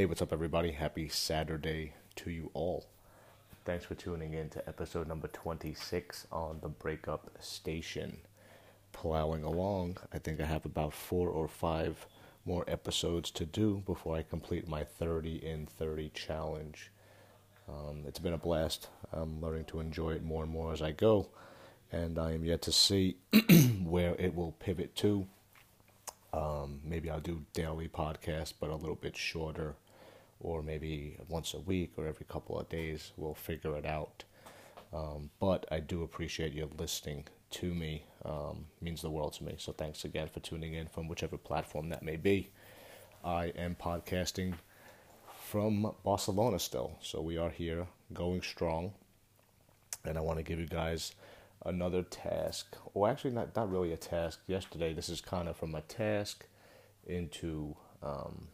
Hey, what's up, everybody? Happy Saturday to you all. Thanks for tuning in to episode number 26 on the Breakup Station. Plowing along, I think I have about four or five more episodes to do before I complete my 30 in 30 challenge. Um, it's been a blast. I'm learning to enjoy it more and more as I go, and I am yet to see where it will pivot to. Um, maybe I'll do daily podcasts, but a little bit shorter, or maybe once a week or every couple of days. We'll figure it out. Um, but I do appreciate you listening to me. Um, means the world to me. So thanks again for tuning in from whichever platform that may be. I am podcasting from Barcelona still, so we are here going strong, and I want to give you guys another task, or actually not not really a task. Yesterday, this is kind of from a task into um,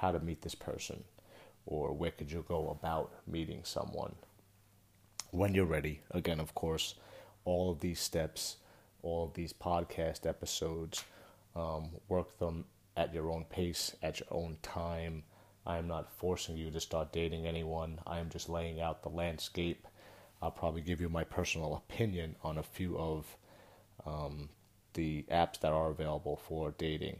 how to meet this person, or where could you go about meeting someone. When you're ready, again, of course, all of these steps, all of these podcast episodes, um, work them at your own pace, at your own time. I am not forcing you to start dating anyone. I am just laying out the landscape I'll probably give you my personal opinion on a few of um, the apps that are available for dating.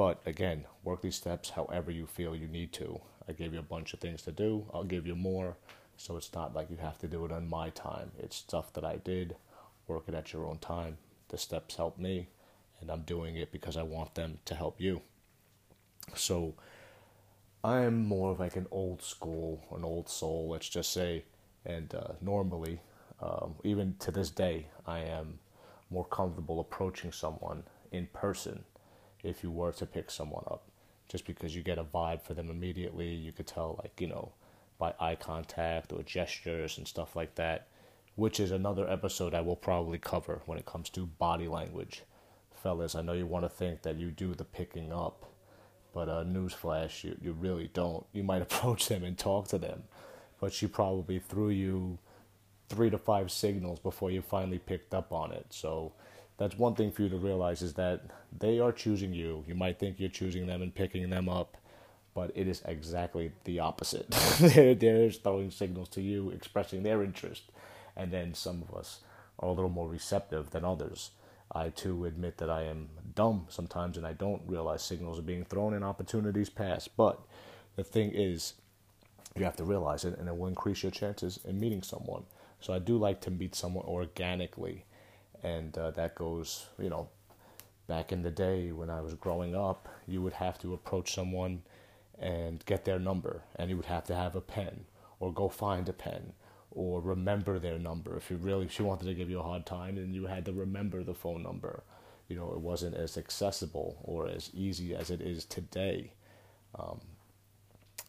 But again, work these steps however you feel you need to. I gave you a bunch of things to do. I'll give you more, so it's not like you have to do it on my time. It's stuff that I did. Work it at your own time. The steps help me, and I'm doing it because I want them to help you. So I'm more of like an old school, an old soul, let's just say and uh, normally, um, even to this day, I am more comfortable approaching someone in person if you were to pick someone up. Just because you get a vibe for them immediately, you could tell, like, you know, by eye contact or gestures and stuff like that, which is another episode I will probably cover when it comes to body language. Fellas, I know you want to think that you do the picking up, but uh, newsflash, you, you really don't. You might approach them and talk to them but she probably threw you three to five signals before you finally picked up on it. So that's one thing for you to realize is that they are choosing you. You might think you're choosing them and picking them up, but it is exactly the opposite. they're, they're throwing signals to you, expressing their interest, and then some of us are a little more receptive than others. I too admit that I am dumb sometimes and I don't realize signals are being thrown and opportunities pass. But the thing is, you have to realize it and it will increase your chances in meeting someone. So I do like to meet someone organically, and uh, that goes, you know, back in the day when I was growing up, you would have to approach someone and get their number, and you would have to have a pen or go find a pen or remember their number. If you really, if she wanted to give you a hard time, then you had to remember the phone number. You know, it wasn't as accessible or as easy as it is today. Um,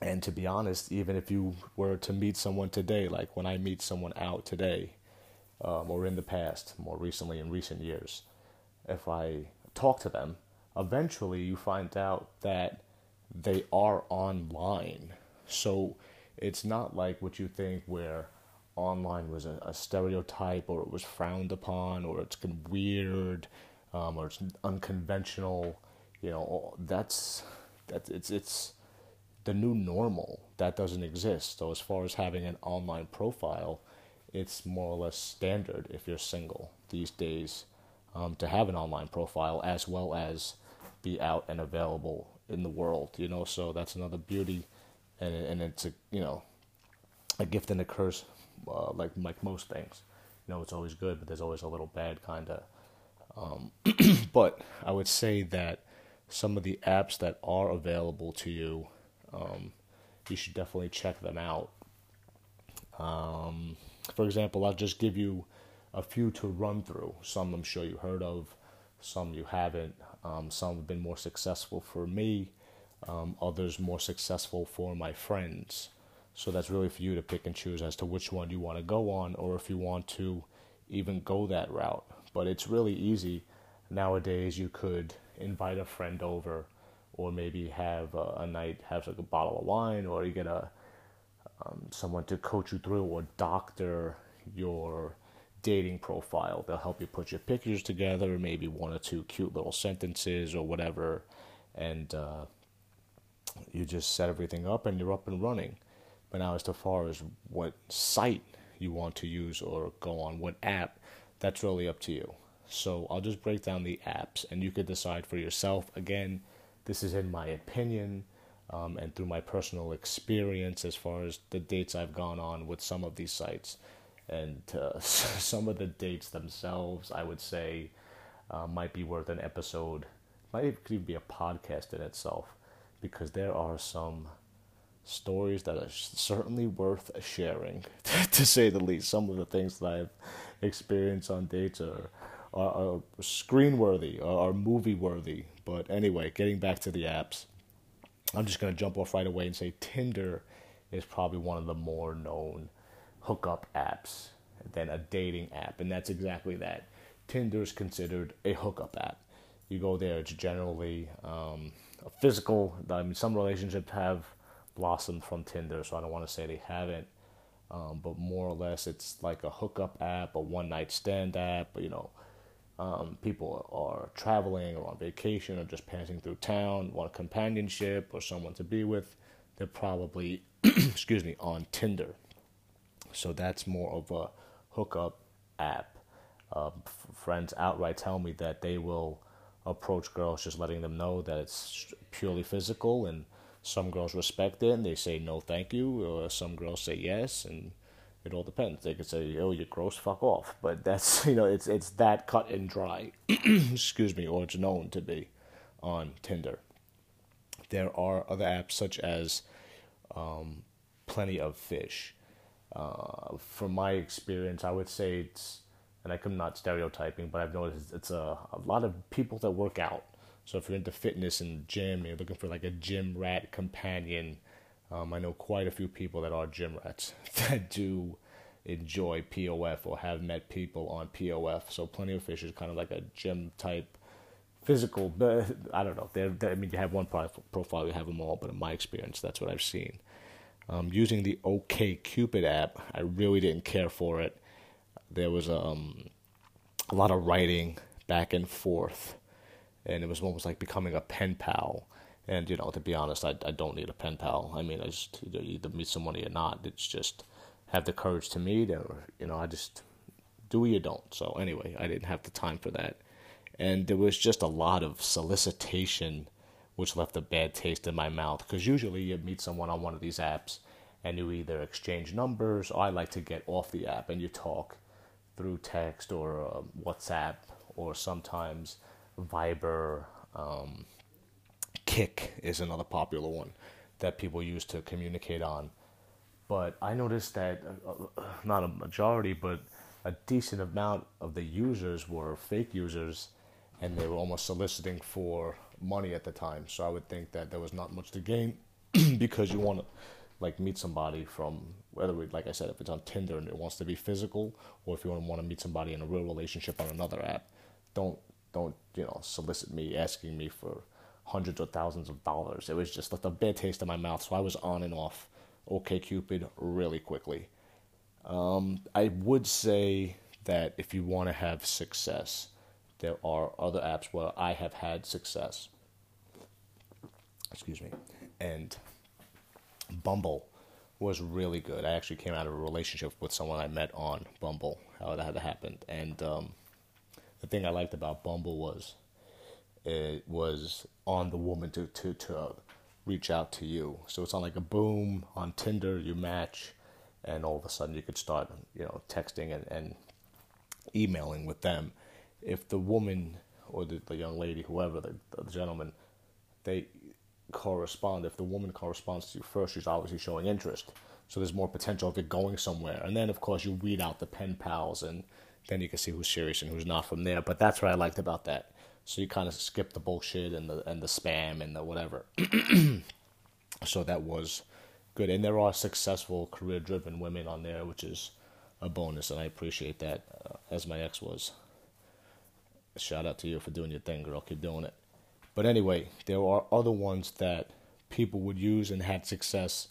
and to be honest, even if you were to meet someone today, like when I meet someone out today, um, or in the past, more recently in recent years, if I talk to them, eventually you find out that they are online. So it's not like what you think where online was a, a stereotype or it was frowned upon or it's weird um, or it's unconventional. You know, that's that's it's it's the new normal that doesn't exist. So as far as having an online profile, it's more or less standard if you're single these days um, to have an online profile as well as be out and available in the world. You know, so that's another beauty, and and it's a you know a gift and a curse, uh, like like most things. You know, it's always good, but there's always a little bad kind of. Um, but I would say that some of the apps that are available to you um, you should definitely check them out. Um, for example, I'll just give you a few to run through. Some I'm sure you heard of, some you haven't. Um, some have been more successful for me, um, others more successful for my friends. So that's really for you to pick and choose as to which one you want to go on, or if you want to even go that route. But it's really easy nowadays. You could invite a friend over or maybe have a, a night have like a bottle of wine, or you get a someone to coach you through or doctor your dating profile. They'll help you put your pictures together, maybe one or two cute little sentences or whatever, and uh, you just set everything up and you're up and running. But now, as far as what site you want to use or go on, what app, that's really up to you. So I'll just break down the apps and you could decide for yourself. Again, this is in my opinion um, and through my personal experience as far as the dates I've gone on with some of these sites. And uh, some of the dates themselves, I would say, uh, might be worth an episode, might even be a podcast in itself, because there are some stories that are certainly worth sharing, to say the least. Some of the things that I've experienced on dates are are, screen worthy, are movie worthy. But anyway, getting back to the apps, I'm just gonna jump off right away and say Tinder is probably one of the more known hookup apps than a dating app, and that's exactly that. Tinder is considered a hookup app. You go there, it's generally um, a physical. I mean, some relationships have blossomed from Tinder, so I don't want to say they haven't. Um, but more or less, it's like a hookup app, a one night stand app. You know, um, people are traveling or on vacation or just passing through town, want companionship or someone to be with, they're probably, excuse me, on Tinder. So that's more of a hookup app. Uh, f- friends outright tell me that they will approach girls just letting them know that it's purely physical, and some girls respect it and they say no, thank you, or some girls say yes, and it all depends. They could say, "Oh, you're gross, fuck off," but that's you know, it's it's that cut and dry. Excuse me, or it's known to be on Tinder. There are other apps such as um, Plenty of Fish. Uh, from my experience, I would say it's, and I'm not stereotyping, but I've noticed it's a, a lot of people that work out. So if you're into fitness and gym, you're looking for like a gym rat companion um, I know quite a few people that are gym rats that do enjoy POF or have met people on POF. So Plenty of Fish is kind of like a gym type physical, but I don't know. They're, they're, I mean, you have one profile, you have them all, but in my experience, that's what I've seen. Um, using the OkCupid app, I really didn't care for it. There was um, a lot of writing back and forth, and it was almost like becoming a pen pal. And you know, to be honest, I I don't need a pen pal. I mean, I just either meet somebody or not. It's just have the courage to meet, or you know, I just do or you don't. So anyway, I didn't have the time for that, and there was just a lot of solicitation, which left a bad taste in my mouth. Because usually you meet someone on one of these apps, and you either exchange numbers, or I like to get off the app and you talk through text or uh, WhatsApp or sometimes Viber. Um, Kik is another popular one that people use to communicate on. But I noticed that uh, uh, not a majority, but a decent amount of the users were fake users and they were almost soliciting for money at the time. So I would think that there was not much to gain because you want to like meet somebody from whether we like I said if it's on Tinder and it wants to be physical or if you want to meet somebody in a real relationship on another app, don't don't you know solicit me asking me for hundreds or thousands of dollars. It was just like a bad taste in my mouth. So I was on and off OkCupid really quickly. Um, I would say that if you want to have success, there are other apps where I have had success. Excuse me. And Bumble was really good. I actually came out of a relationship with someone I met on Bumble. How that happened. And um, the thing I liked about Bumble was it was on the woman to, to, to reach out to you. So it's not like a boom on Tinder, you match, and all of a sudden you could start, you know, texting and, and emailing with them. If the woman or the, the young lady, whoever, the, the gentleman, they correspond, if the woman corresponds to you first, she's obviously showing interest. So there's more potential of it going somewhere. And then, of course, you weed out the pen pals, and then you can see who's serious and who's not from there. But that's what I liked about that. So you kind of skip the bullshit and the and the spam and the whatever. so that was good, and there are successful career-driven women on there, which is a bonus, and I appreciate that. Uh, as my ex was. Shout out to you for doing your thing, girl. Keep doing it. But anyway, there are other ones that people would use and had success.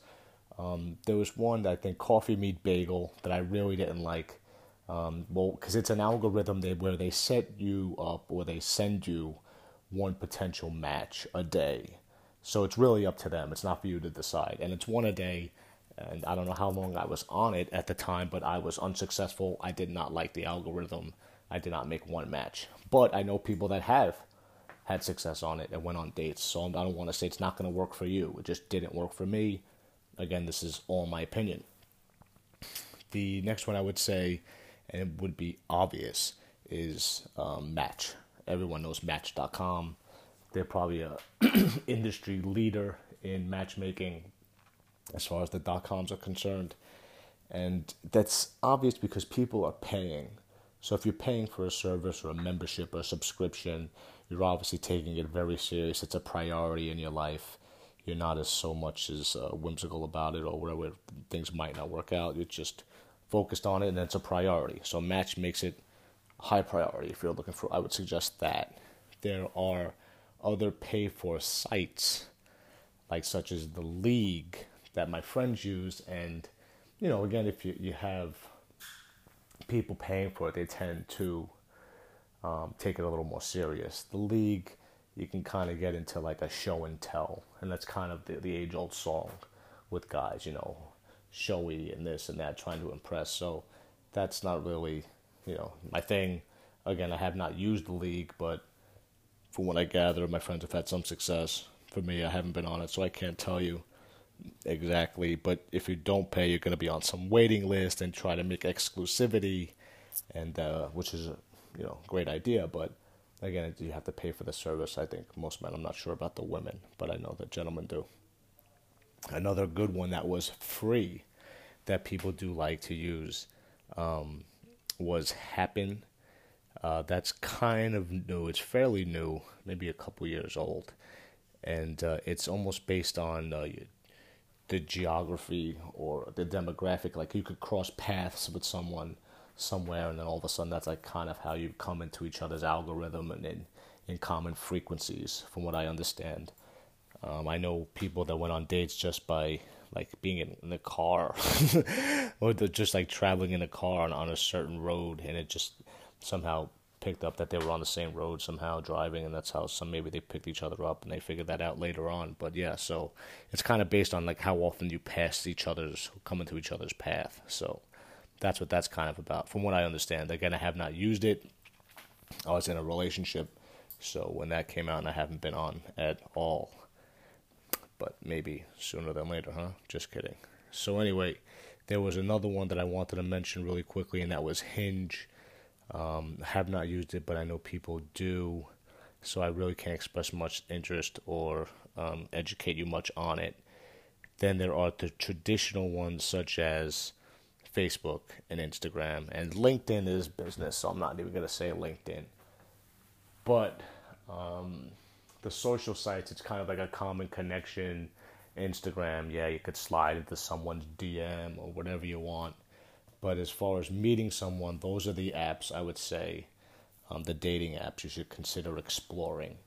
Um, there was one that I think Coffee Meet Bagel that I really didn't like. Um, well, because it's an algorithm that where they set you up or they send you one potential match a day. So it's really up to them. It's not for you to decide. And it's one a day. And I don't know how long I was on it at the time, but I was unsuccessful. I did not like the algorithm. I did not make one match. But I know people that have had success on it and went on dates. So I don't want to say it's not going to work for you. It just didn't work for me. Again, this is all my opinion. The next one I would say, and it would be obvious, is um, Match. Everyone knows Match.com. They're probably a industry leader in matchmaking as far as the dot coms are concerned. And that's obvious because people are paying. So if you're paying for a service or a membership or a subscription, you're obviously taking it very serious. It's a priority in your life. You're not as so much as uh, whimsical about it or whatever things might not work out. You're just focused on it and it's a priority. So Match makes it high priority if you're looking for. I would suggest that there are other pay for sites like such as the League that my friends use and you know again if you you have people paying for it they tend to um, take it a little more serious. The League you can kind of get into like a show and tell, and that's kind of the, the age old song with guys, you know, showy and this and that, trying to impress. So that's not really, you know, my thing. Again, I have not used the league, but from what I gather, my friends have had some success. For me, I haven't been on it, so I can't tell you exactly. But if you don't pay, you're going to be on some waiting list and try to make exclusivity, and uh, which is a you know great idea. But again, you have to pay for the service. I think most men. I'm not sure about the women, but I know that gentlemen do. Another good one that was free that people do like to use um, was Happn. Uh, that's kind of new. It's fairly new, maybe a couple years old, and uh, it's almost based on uh, the geography or the demographic. Like you could cross paths with someone somewhere, and then all of a sudden that's like kind of how you come into each other's algorithm and in, in common frequencies, from what I understand. Um, I know people that went on dates just by like being in, in the car, or just like traveling in a car on, on a certain road, and it just somehow picked up that they were on the same road somehow driving, and that's how some maybe they picked each other up, and they figured that out later on. But yeah, so it's kind of based on like how often you pass each other's, come into each other's path. So that's what that's kind of about, from what I understand. Again, I have not used it. I was in a relationship, so when that came out, and I haven't been on at all. But maybe sooner than later, huh? Just kidding. So anyway, there was another one that I wanted to mention really quickly, and that was Hinge. Um, have not used it, but I know people do, so I really can't express much interest or um, educate you much on it. Then there are the traditional ones such as Facebook and Instagram, and LinkedIn is business, so I'm not even going to say LinkedIn. But um, the social sites, it's kind of like a common connection. Instagram, yeah, you could slide into someone's DM or whatever you want. But as far as meeting someone, those are the apps I would say, um, the dating apps you should consider exploring.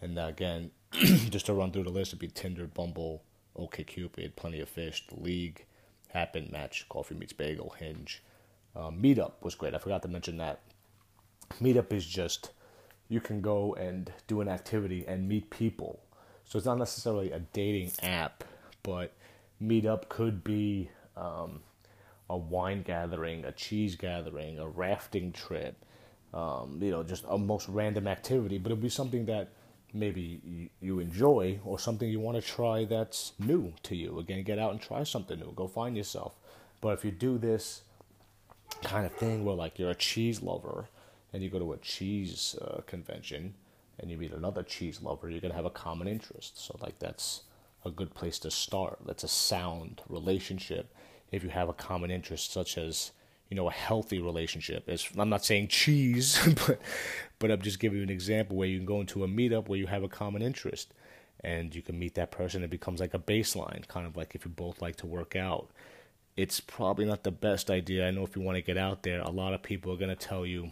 And again, just to run through the list, it'd be Tinder, Bumble, OkCupid, Plenty of Fish, The League, Happn, Match, Coffee Meets Bagel, Hinge. Um, Meetup was great. I forgot to mention that. Meetup is just you can go and do an activity and meet people. So it's not necessarily a dating app, but Meetup could be um, a wine gathering, a cheese gathering, a rafting trip, um, you know, just a most random activity. But it'll be something that maybe you enjoy or something you want to try that's new to you. Again, get out and try something new. Go find yourself. But if you do this kind of thing where like you're a cheese lover and you go to a cheese uh, convention and you meet another cheese lover, you're gonna have a common interest. So like that's a good place to start. That's a sound relationship if you have a common interest such as you know a healthy relationship. As I'm not saying cheese, but but I'm just giving you an example where you can go into a meetup where you have a common interest, and you can meet that person. It becomes like a baseline, kind of like if you both like to work out. It's probably not the best idea. I know if you want to get out there, a lot of people are going to tell you,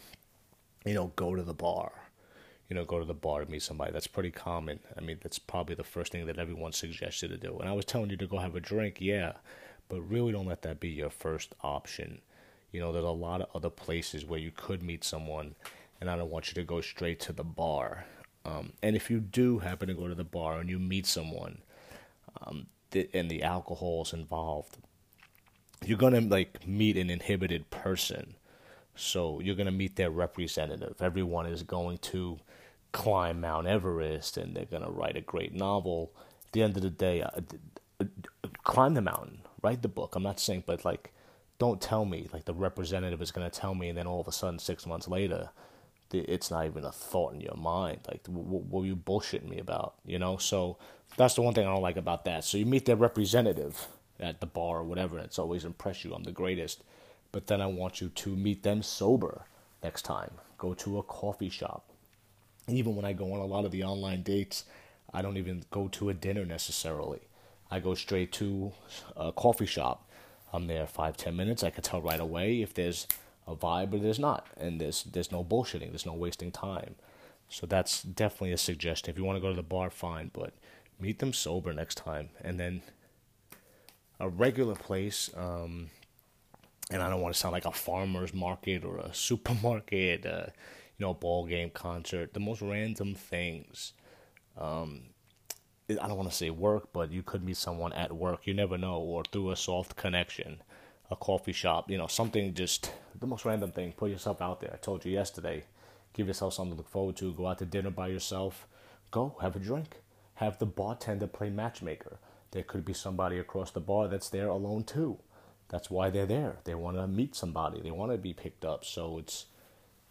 you know, go to the bar. You know, go to the bar to meet somebody. That's pretty common. I mean, that's probably the first thing that everyone suggests you to do. And I was telling you to go have a drink, yeah, but really don't let that be your first option you know, there's a lot of other places where you could meet someone, and I don't want you to go straight to the bar. Um, and if you do happen to go to the bar and you meet someone, um, th- and the alcohol is involved, you're gonna like meet an inhibited person. So you're gonna meet their representative. Everyone is going to climb Mount Everest and they're gonna write a great novel. At the end of the day, uh, climb the mountain, write the book. I'm not saying, but like, don't tell me like the representative is gonna tell me, and then all of a sudden, six months later, it's not even a thought in your mind. Like, what were you bullshitting me about? You know. So that's the one thing I don't like about that. So you meet their representative at the bar or whatever, and it's always impress you. I'm the greatest. But then I want you to meet them sober next time. Go to a coffee shop. Even when I go on a lot of the online dates, I don't even go to a dinner necessarily. I go straight to a coffee shop. I'm there five, ten minutes. I can tell right away if there's a vibe or there's not. And there's there's no bullshitting, there's no wasting time. So that's definitely a suggestion. If you want to go to the bar, fine, but meet them sober next time. And then a regular place, um, and I don't want to sound like a farmer's market or a supermarket, uh, you know, ball game, concert, the most random things. Um, I don't want to say work, but you could meet someone at work. You never know, or through a soft connection, a coffee shop, you know, something just the most random thing. Put yourself out there. I told you yesterday. Give yourself something to look forward to. Go out to dinner by yourself. Go have a drink. Have the bartender play matchmaker. There could be somebody across the bar that's there alone too. That's why they're there. They want to meet somebody. They want to be picked up. So it's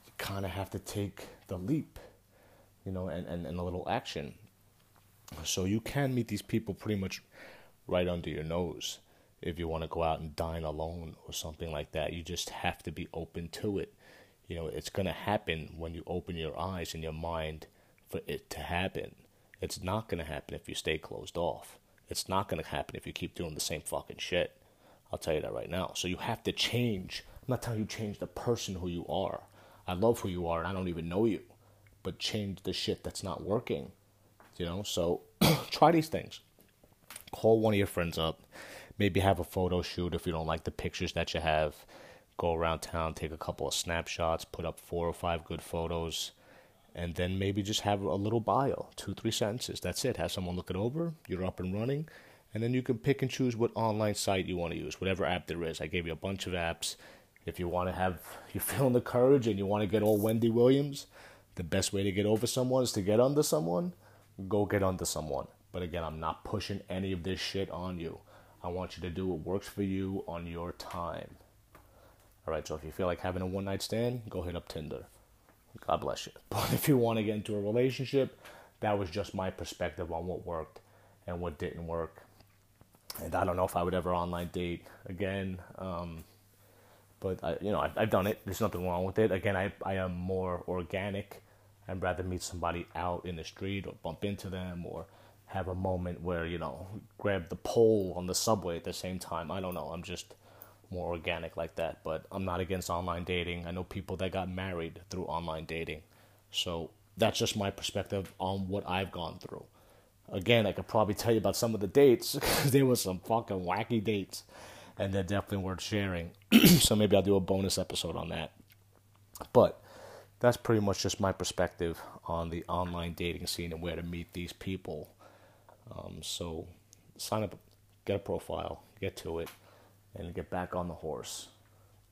you kind of have to take the leap, you know, and, and, and a little action. So you can meet these people pretty much right under your nose if you want to go out and dine alone or something like that. You just have to be open to it. You know, it's going to happen when you open your eyes and your mind for it to happen. It's not going to happen if you stay closed off. It's not going to happen if you keep doing the same fucking shit. I'll tell you that right now. So you have to change. I'm not telling you change the person who you are. I love who you are and I don't even know you. But change the shit that's not working. You know, so try these things. Call one of your friends up. Maybe have a photo shoot if you don't like the pictures that you have. Go around town, take a couple of snapshots, put up four or five good photos and then maybe just have a little bio, two, three sentences. That's it. Have someone look it over. You're up and running, and then you can pick and choose what online site you want to use, whatever app there is. I gave you a bunch of apps. If you want to have, you're feeling the courage and you want to get all Wendy Williams, the best way to get over someone is to get under someone. Go get under someone. But again, I'm not pushing any of this shit on you. I want you to do what works for you on your time. All right, so if you feel like having a one night stand, go hit up Tinder. God bless you. But if you want to get into a relationship, that was just my perspective on what worked and what didn't work. And I don't know if I would ever online date again. Um, but I, you know, I've, I've done it. There's nothing wrong with it. Again, I I am more organic. I'd rather meet somebody out in the street or bump into them or have a moment where you know grab the pole on the subway at the same time. I don't know. I'm just more organic like that. But I'm not against online dating. I know people that got married through online dating. So that's just my perspective on what I've gone through. Again, I could probably tell you about some of the dates because there were some fucking wacky dates, and they're definitely worth sharing. so maybe I'll do a bonus episode on that. But that's pretty much just my perspective on the online dating scene and where to meet these people. Um, so sign up, get a profile, get to it and get back on the horse.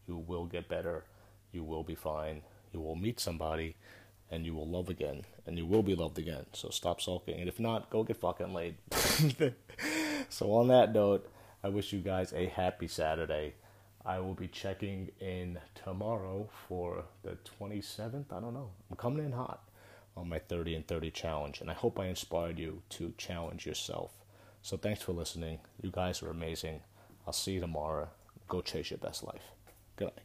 You will get better. You will be fine. You will meet somebody and you will love again and you will be loved again. So stop sulking. And if not, go get fucking laid. so, on that note, I wish you guys a happy Saturday. I will be checking in tomorrow for the 27th. I don't know. I'm coming in hot on my 30 and 30 challenge, and I hope I inspired you to challenge yourself. So, thanks for listening. You guys are amazing. I'll see you tomorrow. Go chase your best life. Good night.